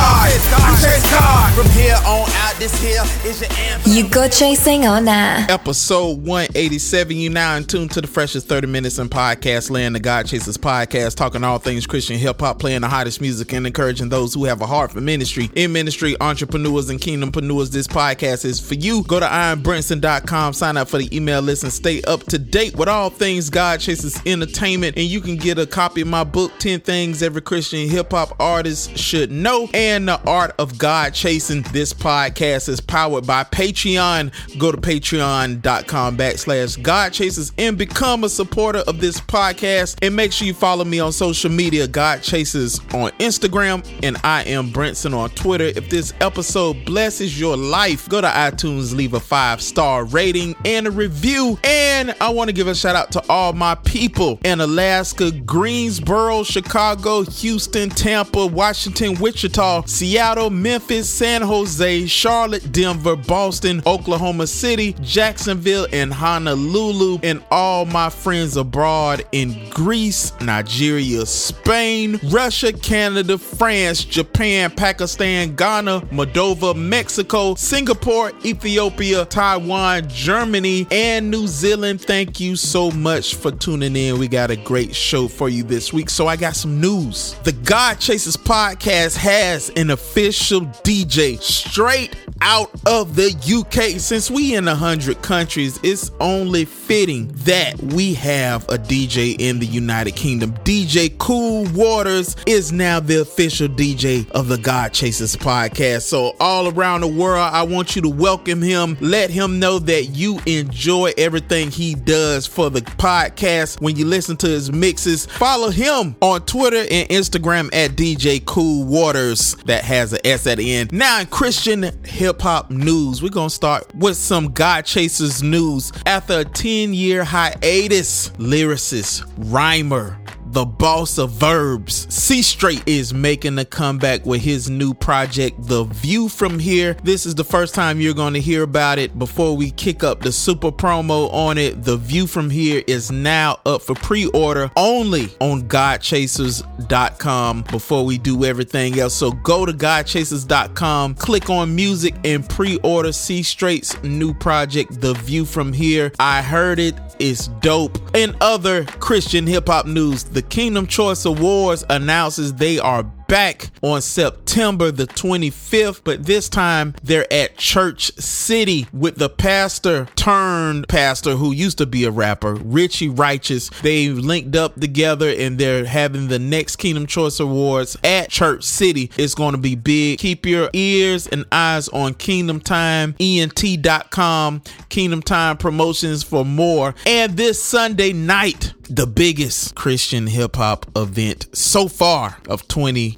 I chase God. From here on out, this here is your anthem. You go chasing on that. Episode 187. You now in tune to the freshest 30 minutes in podcast land, the God Chasers podcast, talking all things Christian hip hop, playing the hottest music, and encouraging those who have a heart for ministry, in ministry, entrepreneurs, and kingdompreneurs. This podcast is for you. Go to ironbrinson.com, sign up for the email list, and stay up to date with all things God Chasers entertainment. And you can get a copy of my book, 10 Things Every Christian Hip Hop Artist Should Know, and the Art of God Chasing. This podcast is powered by Patreon. Go to patreon.com backslash God Chasers and become a supporter of this podcast. And make sure you follow me on social media, God Chasers on Instagram, and I am Brinson on Twitter. If this episode blesses your life, go to iTunes, leave a five star rating and a review. And I want to give a shout out to all my people in Alaska, Greensboro, Chicago, Houston, Tampa, Washington, Wichita, Seattle, Memphis, San Jose, Charlotte, Denver, Boston, Oklahoma City, Jacksonville, and Honolulu, and all my friends abroad in Greece, Nigeria, Spain, Russia, Canada, France, Japan, Pakistan, Ghana, Moldova, Mexico, Singapore, Ethiopia, Taiwan, Germany, and New Zealand. Thank you so much for tuning in. We got a great show for you this week. So I got some news. The God Chasers podcast has an official DJ straight out of the UK. Since we in a hundred countries, it's only fitting that we have a DJ in the United Kingdom. DJ Cool Waters is now the official DJ of the God Chasers podcast. So all around the world, I want you to welcome him. Let him know that you enjoy everything he does for the podcast. When you listen to his mixes, follow him on Twitter and Instagram at DJ Cool Waters. That has an S at the end. Now in Christian hip hop news, we're gonna start with some God Chasers news. After a 10 year hiatus, lyricist, rhymer, the boss of verbs, C Straight is making a comeback with his new project, The View From Here. This is the first time you're going to hear about it. Before we kick up the super promo on it, The View From Here is now up for pre order only on GodChasers.com before we do everything else. So go to GodChasers.com, click on music, and pre order C Straight's new project, The View From Here. I heard it, it's dope. And other Christian hip hop news, the Kingdom Choice Awards announces they are back on September the 25th, but this time they're at Church City with the pastor turned pastor who used to be a rapper, Richie Righteous. They've linked up together and they're having the next Kingdom Choice Awards at Church City. It's going to be big. Keep your ears and eyes on Kingdom Time, ENT.com, Kingdom Time promotions for more. And this Sunday night, the biggest Christian hip hop event so far of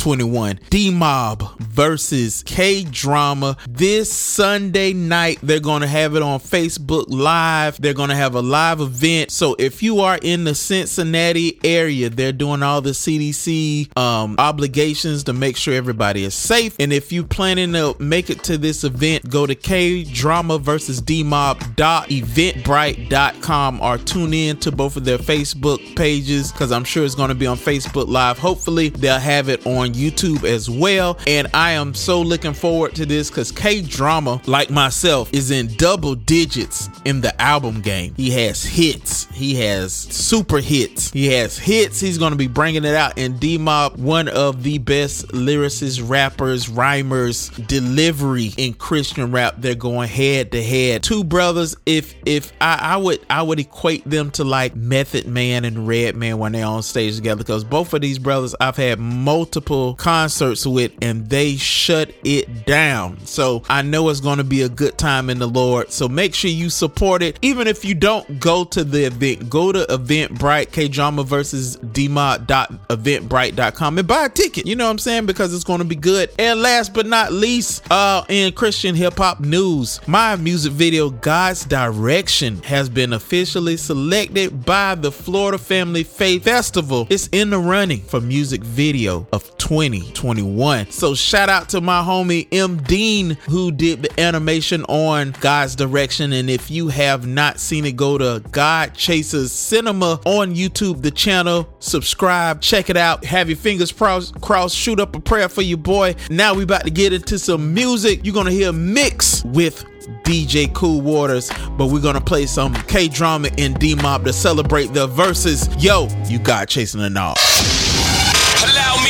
2021. D Mob versus K Drama this Sunday night. They're going to have it on Facebook Live. They're going to have a live event. So if you are in the Cincinnati area, they're doing all the CDC um, obligations to make sure everybody is safe. And if you planning to make it to this event, go to K Drama versus D Mob eventbrite.com or tune in to both of their Facebook pages because I'm sure it's going to be on Facebook Live. Hopefully, they'll have it on YouTube as well. And I am so looking forward to this because K Drama, like myself, is in double digits in the album game. He has hits, he has super hits, he has hits. He's going to be bringing it out. And D Mob, one of the best lyricists, rappers, rhymers, delivery in Christian rap. They're going head to head. Two brothers. If if I, I would I would equate them to like Method Man and Redman when they're on stage together because both of these brothers I've had multiple concerts with and they shut it down. So I know it's going to be a good time in the Lord. So make sure you support it. Even if you don't go to the event, go to Eventbrite, K Drama versus DMob.eventbrite.com and buy a ticket. You know what I'm saying? Because it's going to be good. And last but not least, uh, in Christian hip hop news, my music video, God's Direction, has been officially selected by the Florida Family Faith Festival. It's in the running for music video of 2021. So shout out to my homie M. Dean who did the animation on God's Direction. And if you have not seen it, go to God Chasers Cinema on YouTube, the channel, subscribe, check it out, have your fingers crossed, crossed shoot up a prayer for your boy. Now we about to get into some music. You're gonna hear mix with DJ Cool Waters, but we're gonna play some K drama and D Mob to celebrate the verses. Yo, you got chasing the knob.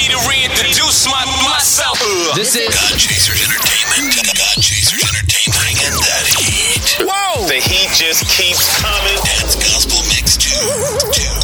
Allow me to reintroduce my, myself. This is God Chasers Entertainment to the God Chasers Entertainment bringing that heat. Whoa! The heat just keeps coming. That's gospel mix two. Two.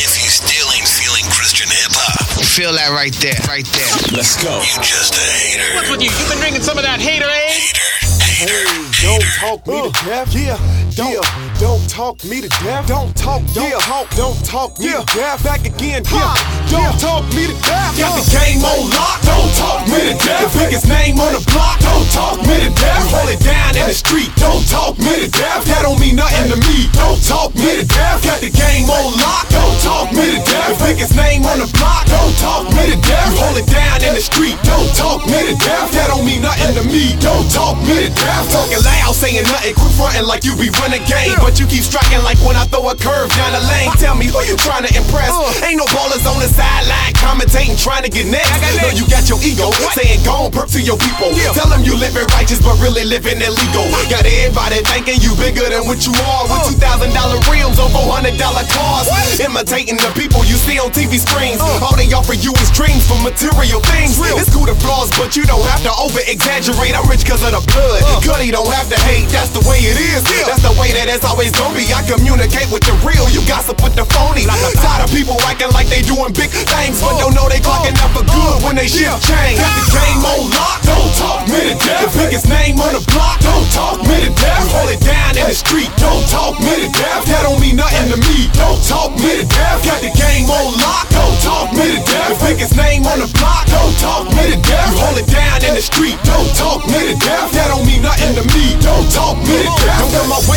If you still ain't feeling Christian hip hop, Feel that right there, right there. Let's go. you just a hater. What's with you? You've been drinking some of that hater eh? Hater. Hater. Don't talk me to death. Yeah, don't, don't talk me to death. Don't talk, don't talk, don't talk me to death. Back again, yeah. Don't talk me to death. Got the game on lock, don't talk me to death. The biggest name on the block, don't talk me to death. Hold it down in the street, don't talk me to death. That don't mean nothing to me, don't talk me to death. Got the game on lock, don't talk me to death. The biggest name on the block, don't talk me to death. Hold it down in the street, don't talk me to death. That don't mean nothing to me, don't talk me to death. Talking loud, saying nothing, quit fronting like you be running game. But you keep striking like when I throw a curve down the lane. Tell me who you trying to impress. Ain't no ballers on the sideline commentating, trying to get next. No, you got your ego, saying go on, perp to your people. Tell them you living righteous, but really living illegal. Got everybody thinking you bigger than what you are. With $2,000 rims on $400 cars. Imitating the people you see on TV screens. All they offer you is dreams for material things. It's cool to flaws, but you don't have to over exaggerate. I'm rich cause of the blood. Cuddy don't have to hate, that's the way it is. That's the way that it's always gonna be. I communicate with the real, you gossip with the phony. Tired of people acting like they doing big things, but don't know they clocking up for good when they shift change. Got the game on lock, don't talk me to death. The biggest name on the block, don't talk me to death. Hold it down in the street, don't talk me to death. That don't mean nothing to me, don't talk me to death. Got the game on lock, don't talk me to death. The biggest name on the block, don't talk me to death. You hold it down in the street, don't talk me to death. That don't mean nothing to me, don't talk me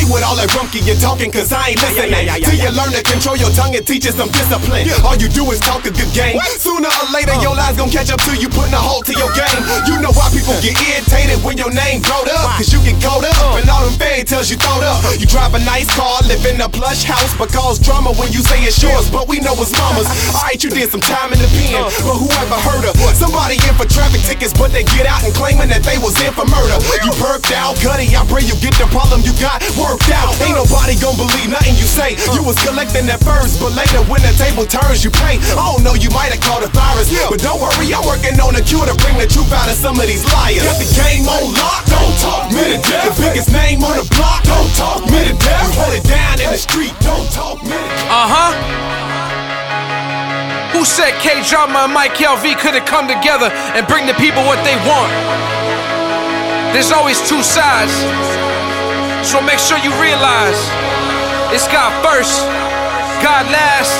to death. Don't come my way with all that rumky you're talking, cause I ain't listening. Till you learn to control your tongue and teach you some discipline. All you do is talk a good game. Sooner or later, your lies gon' catch up to you, putting a halt to your game. You know why people get irritated when your name blowed up, cause you get caught up. And all them fairy tales you thought up. You drive a nice car, live in a plush house, but cause drama when you say it's yours, but we know it's mama's. Alright, you did some time in the pen, but whoever heard of somebody in for traffic tickets, but they get out and claiming that they was in for murder. You perked out, Cuddy, I pray you get the problem you got worked out. Ain't nobody gon' believe nothing you say. You was collecting at first, but later when the table turns, you pay. I don't know, you might have caught a virus, but don't worry, I'm working on a cure to bring the truth out of some of these liars. Got the game on lock, don't talk me to death. The biggest name on the block, don't talk me to death. Hold it down in the street, don't talk me to death. Uh huh. Who said K Drama and Mike LV couldn't come together and bring the people what they want? There's always two sides. So make sure you realize it's God first, God last,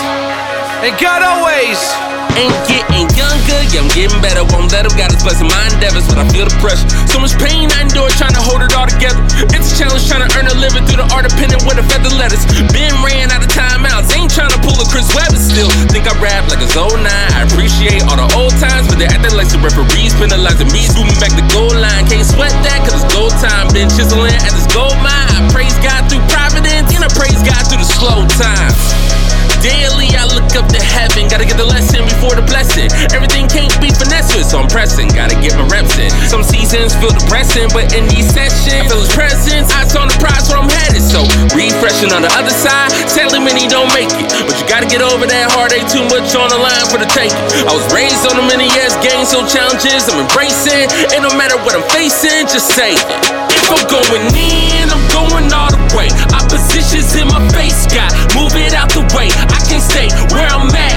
and God always. Ain't getting younger, yeah, I'm getting better. Won't let him got blessing my endeavors, but I feel the pressure. So much pain I endure trying to hold it all together. It's a challenge trying to earn a living through the art of penning with a feather letters. Been ran out of timeouts, ain't trying to pull a Chris Webber still. Think I rap like a Zone 9. I appreciate all the old times, but they're acting like the referees penalizing me, moving back the goal line. Can't sweat that, cause it's goal time. Been chiseling at this gold mine. I praise God through providence, and I praise God through the slow times. Daily I look up to heaven, gotta get the lesson before the blessing. Everything can't be finessed, so I'm pressing, gotta get my reps in. Some seasons feel depressing, but in these sessions, I feel his presence. Eyes on the prize where I'm headed, so refreshing on the other side. Sadly, many don't make it, but you gotta get over that heartache. Too much on the line for the taking. I was raised on the many yes games, so challenges I'm embracing. And no matter what I'm facing, just say. If I'm going in, I'm going all the way way. Opposition's in my face, got move it out the way. I can stay where I'm at.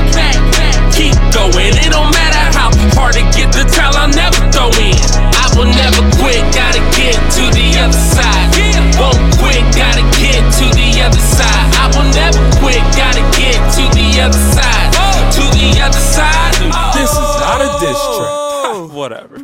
Keep going, it don't matter how hard to get the towel, I'll never throw in. I will never quit, gotta get to the other side. Won't quit, gotta get to the other side. I will never quit, gotta get to the other side. To the other side. This is not a diss track. Whatever.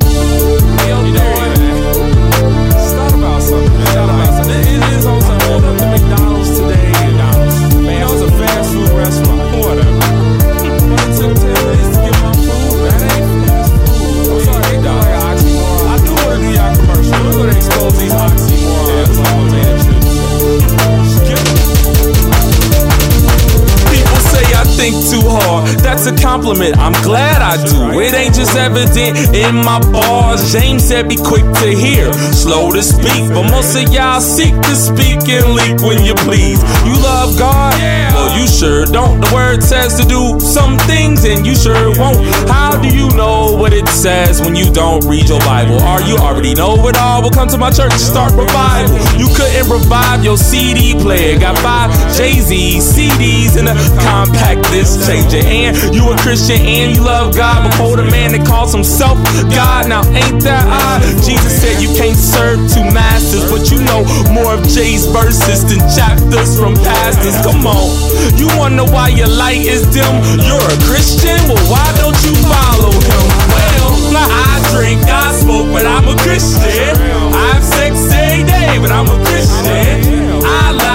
Think too hard. That's a compliment. I'm glad I do. It ain't just evident in my bars. James said be quick to hear, slow to speak. But most of y'all seek to speak and leak when you please. You love God? Well, you sure don't. The word says to do some things and you sure won't. How do you know what it says when you don't read your Bible? Or you already know it all? Well, come to my church and start revival. You couldn't revive your CD player. Got five Jay Z CDs in a compact disc changer. And you a Christian and you love God. But hold a man that calls himself God. Now, ain't that odd? Jesus said you can't serve two masters, but you know more of Jay's verses than chapters from pastors. Come on. You wonder why your light is dim? You're a Christian? Well, why don't you follow him? Well, I drink, smoke, but I'm a Christian. I have sex every day, but I'm a Christian. I lie,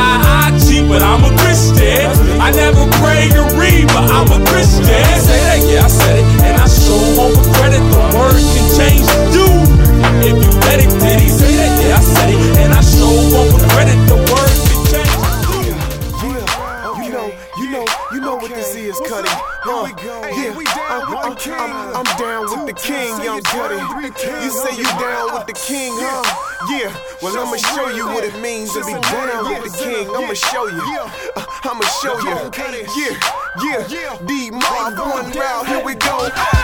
what it means to be down with the king. I'ma show you. Uh, I'ma show you. Yeah, yeah, D Mob one round, here we go.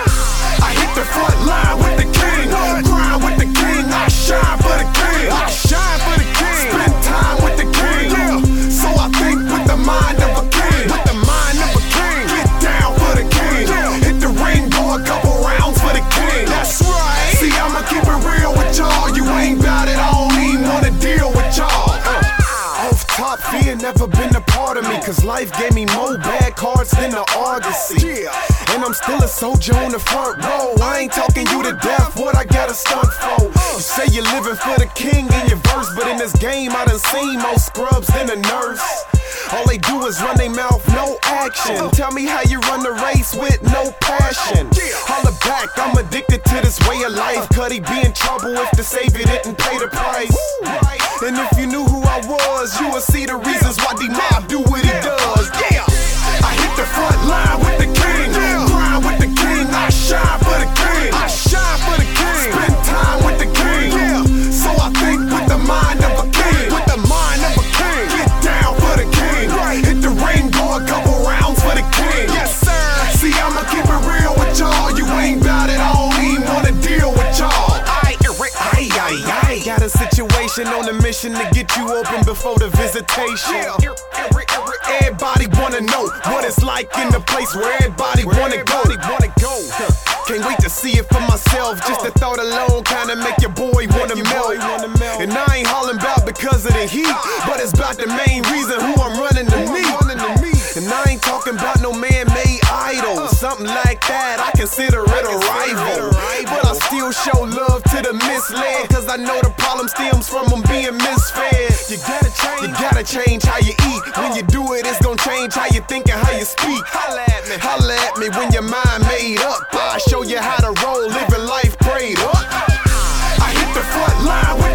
Never been a part of me. Cause life gave me more bad cards than the Argosy. And I'm still a soldier on the front row. I ain't talking you to death. What I got a stunt for? You say you're living for the king in your verse, but in this game I done seen more scrubs than a nurse. All they do is run their mouth, no action. Tell me how you run the race with no passion. Holla back, I'm addicted to this way of life. Cuddy be in trouble if the savior didn't pay the price. And if you knew who I was, you would see the reasons why D Mob do what he does. Yeah, I hit the front line with the king. Grind with the king. I shine for the king. I shine for the king. Spend time with the king. So I think with the mind situation on a mission to get you open before the visitation. Everybody wanna know what it's like in the place where everybody wanna go. Wanna go. Can't wait to see it for myself. Just the uh. thought alone kinda make your boy wanna melt. And I ain't hollering about because of the heat, but it's about the main reason who I'm running to meet. And I ain't talking about no man-made idol, something like that. I consider it a rival, but I still show love to the misled, cause I know the problem stems from them being misfed. You gotta change, you gotta change how you eat. When you do it, it's gonna change how you think and how you speak. Holla at me, holla at me when your mind made up. I show you how to roll, living life prayed up. I hit the front line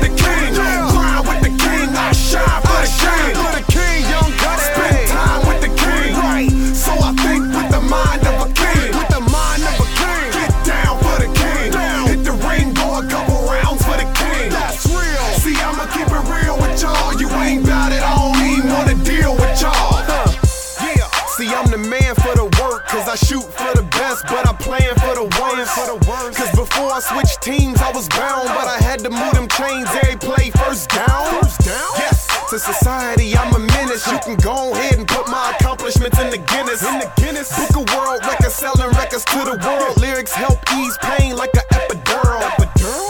society, I'm a menace. You can go ahead and put my accomplishments in the Guinness. In the Guinness. Book a world record, selling records to the world. Lyrics help ease pain like an epidural.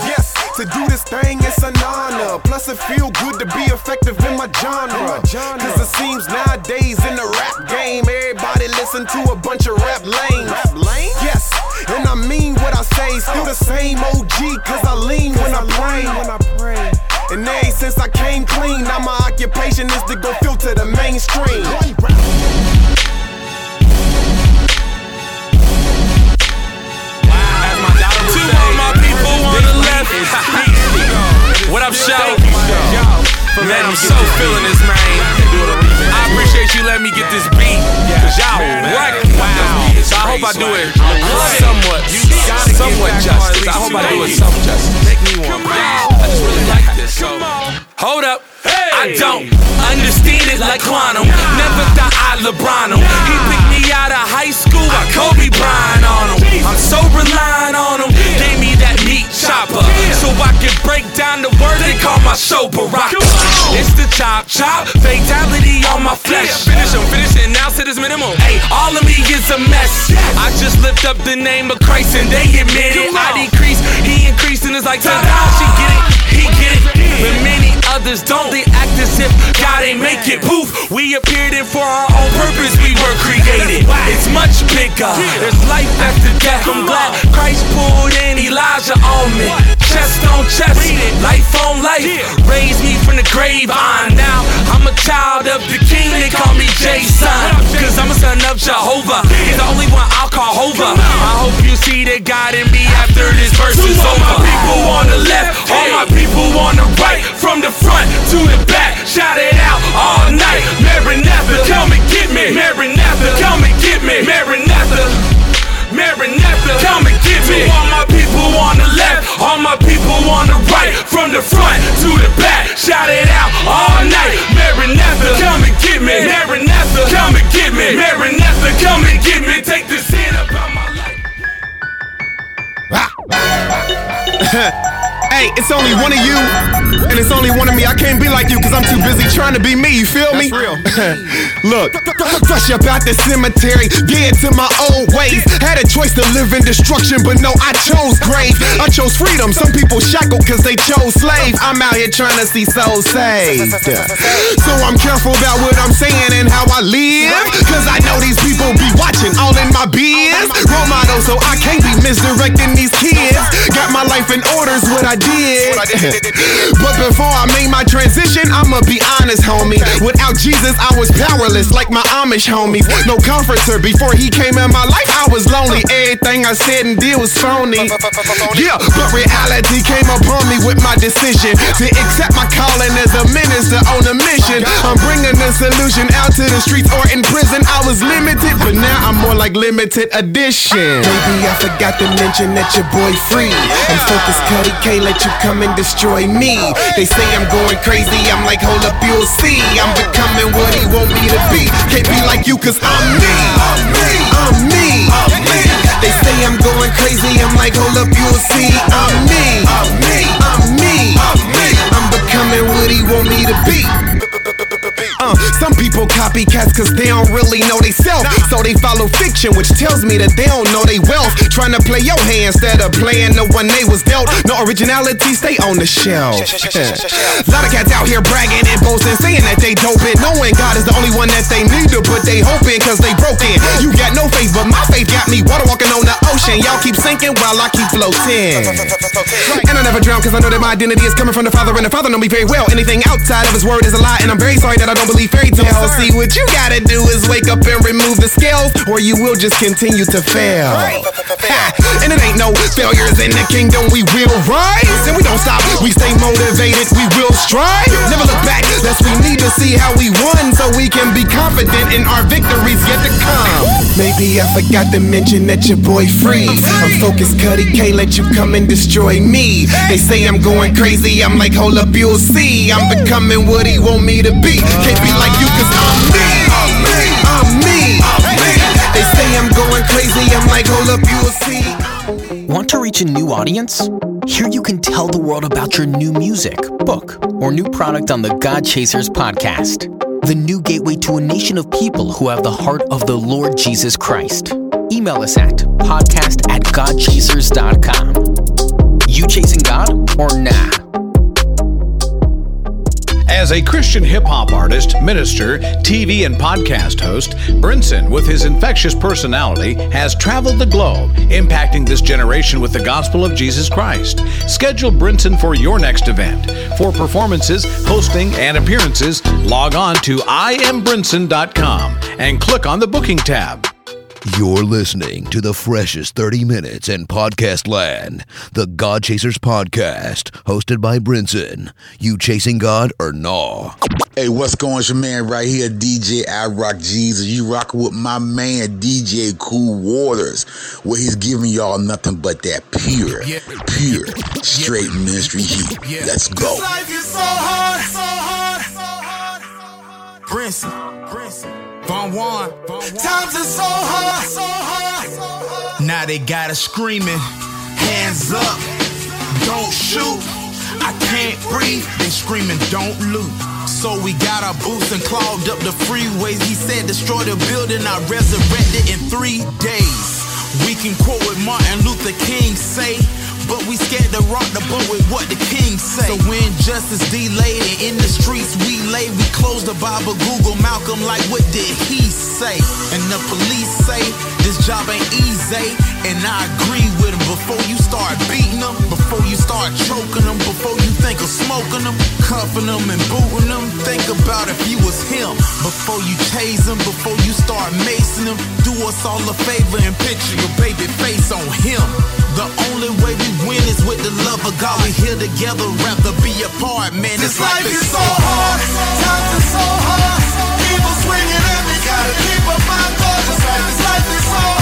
Yes, to do this thing, it's an honor. Plus, it feel good to be effective in my genre. Cause it seems nowadays in the rap game, everybody listen to a bunch of rap lanes. Yes, And I mean what I say, still the same OG, cause I lean when I pray. And ever since I came clean, now my occupation is to go filter the mainstream. To all my people on the left. what up, show? Man, I'm so feeling this, man. I appreciate you letting me get this beat. Cause y'all wreck. So I hope I do it somewhat, somewhat justice. I hope I do it some justice. Make me one. I just really like this. So, hold up. I don't understand it like quantum. Never thought I'd LeBron him. He picked me out of high school, I Kobe Bryant on him. I'm so reliant on chopper so I can break down the word they call my show Baraka. It's the chop chop, fatality on my flesh. Finish him, finish it, now to this minimum. Hey, all of me is a mess. I just lift up the name of Christ and they admit it. I decrease, he increasing it's like ta-da, she get it, he get it. But many others don't, they act as if God ain't make it. Poof, we appeared in for our own purpose, we were created. It's much bigger, there's life after death. I'm glad Christ pulled in Elijah on me. Chest on chest, life on life. Raised me from the grave on now. I'm a child of the king, they call me Jason. Cause I'm a son of Jehovah. He's the only one I'll call Hova. I hope you see the God in me after this verse is over. All my people on the left, all my people on the right. From the front to the back, shout it out all night. Maranatha, come and get me. Maranatha, come and get me. Maranatha. Maranatha, come and get me. To all my people on the left, all my people on the right, from the front to the back, shout it out all night. Maranatha, come and get me. Maranatha, come and get me. Maranatha, come and get me. Take the sin up out my life. Hey, it's only one of you, and it's only one of me. I can't be like you, cause I'm too busy trying to be me, you feel me? real. Look, fresh up out the cemetery, get to my old ways. Had a choice to live in destruction, but no, I chose grace. I chose freedom. Some people shackled cause they chose slave. I'm out here trying to see souls saved. So I'm careful about what I'm saying and how I live. Cause I know these people be watching all in my biz. Role model, so I can't be misdirecting these kids. Got my life in orders, what I did. But before I made my transition, I'ma be honest, homie. Without Jesus, I was powerless, like my Amish homies. No comforter. Before he came in my life, I was lonely. Everything I said and did was phony. Yeah, but reality came upon me with my decision to accept my calling as a minister on a mission. I'm bringing the solution out to the streets or in prison. I was limited, but now I'm more like limited edition. Baby, I forgot to mention that your boy free. I'm focused, Cuddy, can't let you come and destroy me. They say I'm going crazy, I'm like, hold up, you'll see. I'm becoming what he want me to be. Can't be like you, cause I'm me. I'm me. I'm me. I'm me. They say I'm going crazy, I'm like, hold up, you'll see. I'm me. I'm me. I'm me. I'm me. I'm becoming what he want me to be. Uh, some people copycats cause they don't really know they self. So they follow fiction, which tells me that they don't know they wealth. Trying to play your hand instead of playing the one they was dealt. No originality, stay on the shelf. lot of cats out here bragging and boasting, saying that they doping. Knowing God is the only one that they need to, but they hoping cause they broken. You got no faith, but my faith got me water walking on the ocean. Y'all keep sinking while I keep floating. And I never drown cause I know that my identity is coming from the Father, and the Father know me very well. Anything outside of His word is a lie, and I'm very sorry that I don't believe fairy tales. See, what you gotta do is wake up and remove the scales, or you will just continue to fail. Ha, and it ain't no failures in the kingdom. We will rise, and we don't stop. We stay motivated, we will strive. Never look back, lest we need to see how we won, so we can be confident in our victories yet to come. Maybe I forgot to mention that your boy free. I'm focused, Cuddy, can't let you come and destroy me. They say I'm going crazy, I'm like, hold up, you'll see. I'm becoming what he want me to be. Can't be like you, cause I'm me. I'm me. Going crazy, I'm like, hold up, you'll see. Want to reach a new audience? Here you can tell the world about your new music, book, or new product on the God Chasers podcast. The new gateway to a nation of people who have the heart of the Lord Jesus Christ. Email us at podcast at godchasers.com. You chasing God or nah? As a Christian hip hop artist, minister, TV and podcast host, Brinson, with his infectious personality, has traveled the globe, impacting this generation with the gospel of Jesus Christ. Schedule Brinson for your next event. For performances, hosting, and appearances, log on to imbrinson.com and click on the booking tab. You're listening to the freshest 30 minutes in podcast land. The God Chasers Podcast, hosted by Brinson. You chasing God or no? Hey, what's going on? It's your man right here, DJ I Rock Jesus. You rocking with my man, DJ Cool Waters, where he's giving y'all nothing but that pure, pure, straight ministry heat. Let's go. Life is so hard, so hard, so hard, so hard. Brinson, Brinson. Von Juan. Times are so hard, so hard, so hard. Now they got us screaming, hands up, don't shoot. I can't breathe. They screaming, don't loot. So we got our boots and clogged up the freeways. He said, destroy the building. I resurrected in three days. We can quote what Martin Luther King say. But we scared to rock the boat with what the king say. So when justice delayed and in the streets we lay, we close the Bible, Google Malcolm like what did he say? And the police say this job ain't easy, and I agree with him. Before you start beating them, before you start choking them, before you think of smoking them, cuffing them and booting them, think about if you was him. Before you chase them, before you start macing them, do us all a favor and picture your baby face on him. The only way we win is with the love of God. We here together, rather be apart, man. This, life, is so hard, times are so hard. People swinging at me, gotta keep up my guard. This life, this life is hard.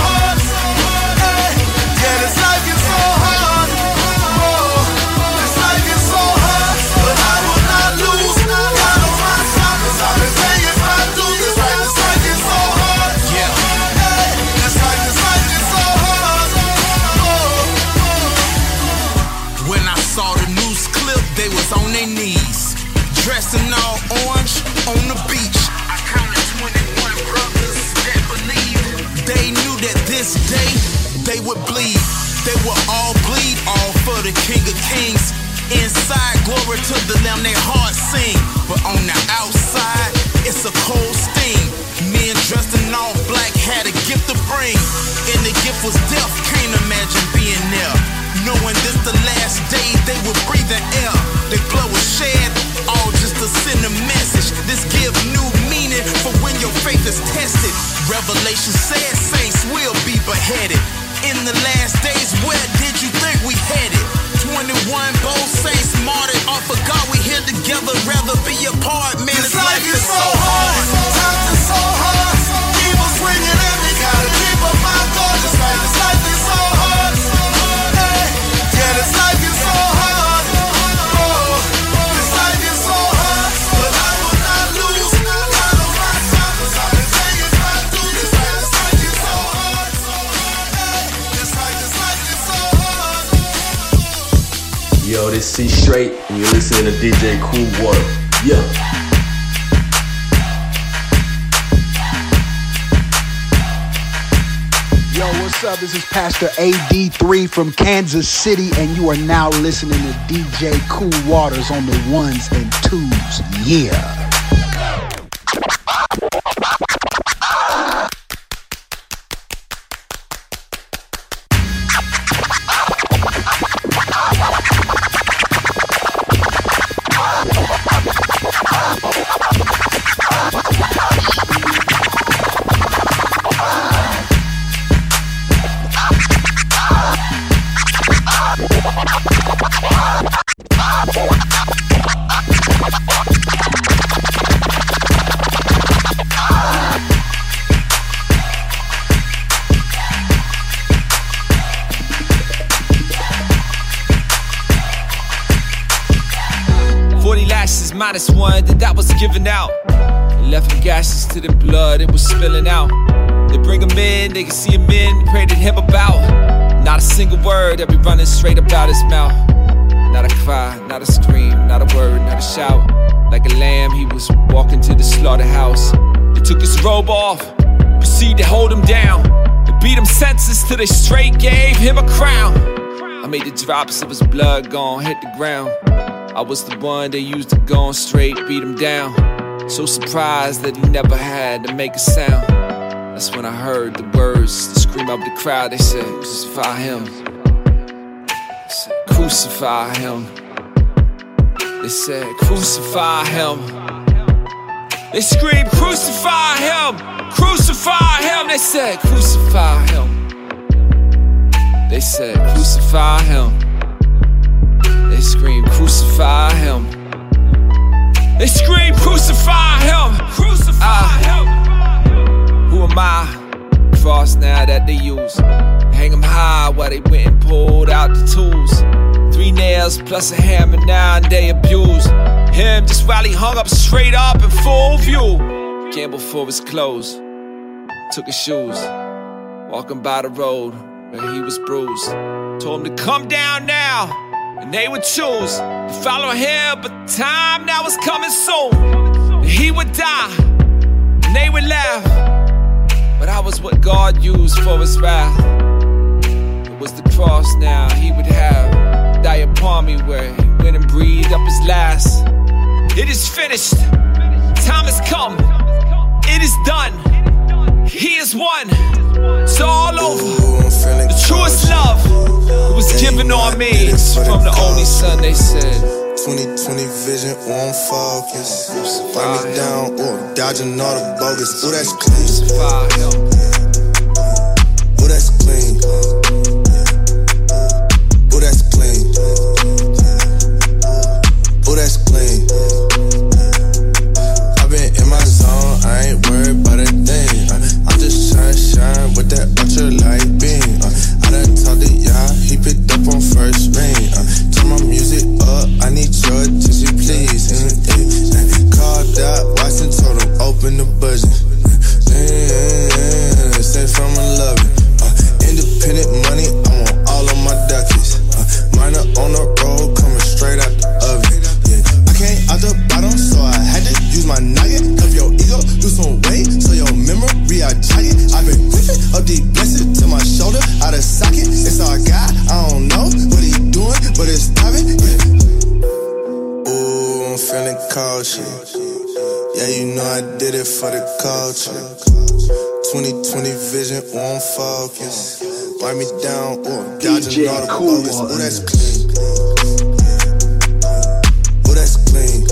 Rather be apart. Man, this, life, is so hard. Times are so hard. People swinging at me, gotta keep up my guard. This life, this life is so hard. Hey, yeah, this life is so hard. Oh, this life is so hard, but I will not lose. God on my side, 'cause I've been saying I do this right. This life is so hard, so hard. Hey, this life, this life is so hard. Yo, this C Straight, and you're listening to DJ Cool Water. Yeah. What's up? This is Pastor AD3 from Kansas City, and you are now listening to DJ Cool Waters on the ones and twos. Yeah. They can see him in, pray to him about. Not a single word that be running straight about his mouth. Not a cry, not a scream, not a word, not a shout. Like a lamb, he was walking to the slaughterhouse. They took his robe off, proceeded to hold him down. They beat him senseless till they straight gave him a crown. I made the drops of his blood gone hit the ground. I was the one they used to go on straight, beat him down. So surprised that he never had to make a sound. That's when I heard the words, the scream of the crowd. They said, Crucify him. They said, Crucify him. They said, Crucify him. They screamed, Crucify him! Crucify him! They said, Crucify him. They said, Crucify him. They scream, Crucify him. They scream, Crucify him! Crucify uh, him! Who am I? Cross now that they use. Hang them high while they went and pulled out the tools. Three nails plus a hammer now and they abuse. Him just while he hung up straight up in full view. Gamble for his clothes. Took his shoes. Walking by the road where he was bruised. Told him to come down now and they would choose to follow him, but time now was coming soon. He would die, and they would laugh. But I was what God used for his wrath. It was the cross now he would have die upon me where he went and breathed up his last. It is finished. Time has come. It is done. He is one. It's all over. The truest love was given on me from the only son they said. 2020 vision on focus. Fight me down, ooh, dodging all the bogus. Ooh, that's clean. Ooh, that's clean. Me down, ooh, dodging all the bullets. Ooh, that's clean. Ooh, that's clean.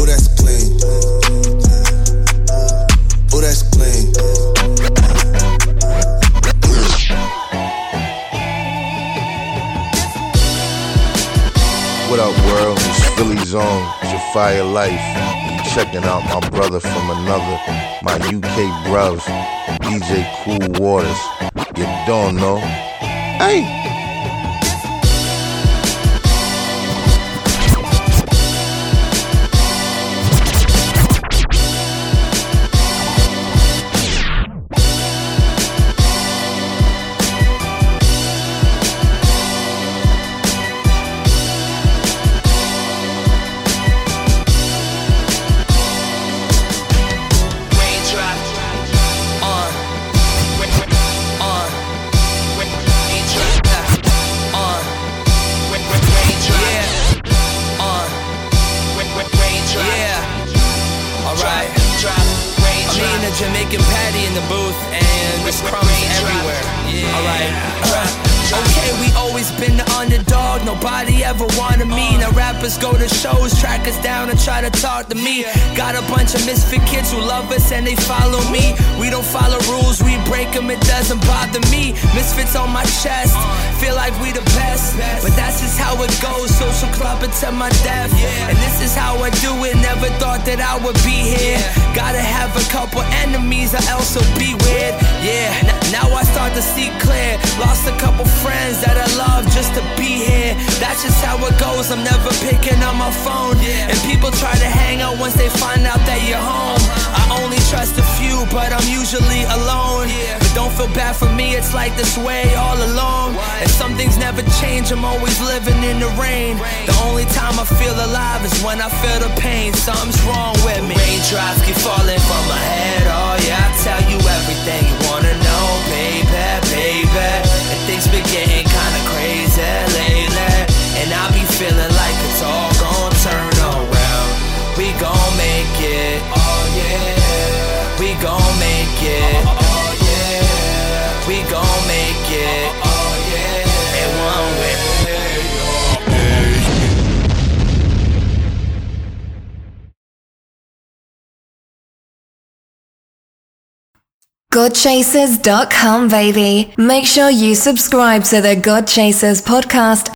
Ooh, that's clean. Ooh, that's clean. What up, world? It's Philly Zone. It's your fire life. You checking out my brother from another, my UK bros, DJ Cool Waters. You don't know. Hey! Rappers go to shows, track us down and try to talk to me. Got a bunch of misfit kids who love us and they follow me. We don't follow rules, we break them, it doesn't bother me. Misfits on my chest, feel like we the best. But that's just how it goes, social club until my death. And this is how I do it, never thought that I would be here. Gotta have a couple enemies or else it'll be weird. Yeah, now I start to see clear. Lost a couple friends that I love just to be here. That's just how it goes, I'm never picking up my phone. And people try to hang feel bad for me, it's like this way all along. And some things never change, I'm always living in the rain. The only time I feel alive is when I feel the pain. Something's wrong with me. Raindrops keep falling from my head, oh yeah. I tell you everything you wanna know, baby, baby. And things been getting kinda crazy lately. And I be feeling like it's all gon' turn around. We gon' make it, oh yeah. We gon' make it. Oh, oh, oh we gon' make it. Godchasers.com, baby. Make sure you subscribe to the Godchasers podcast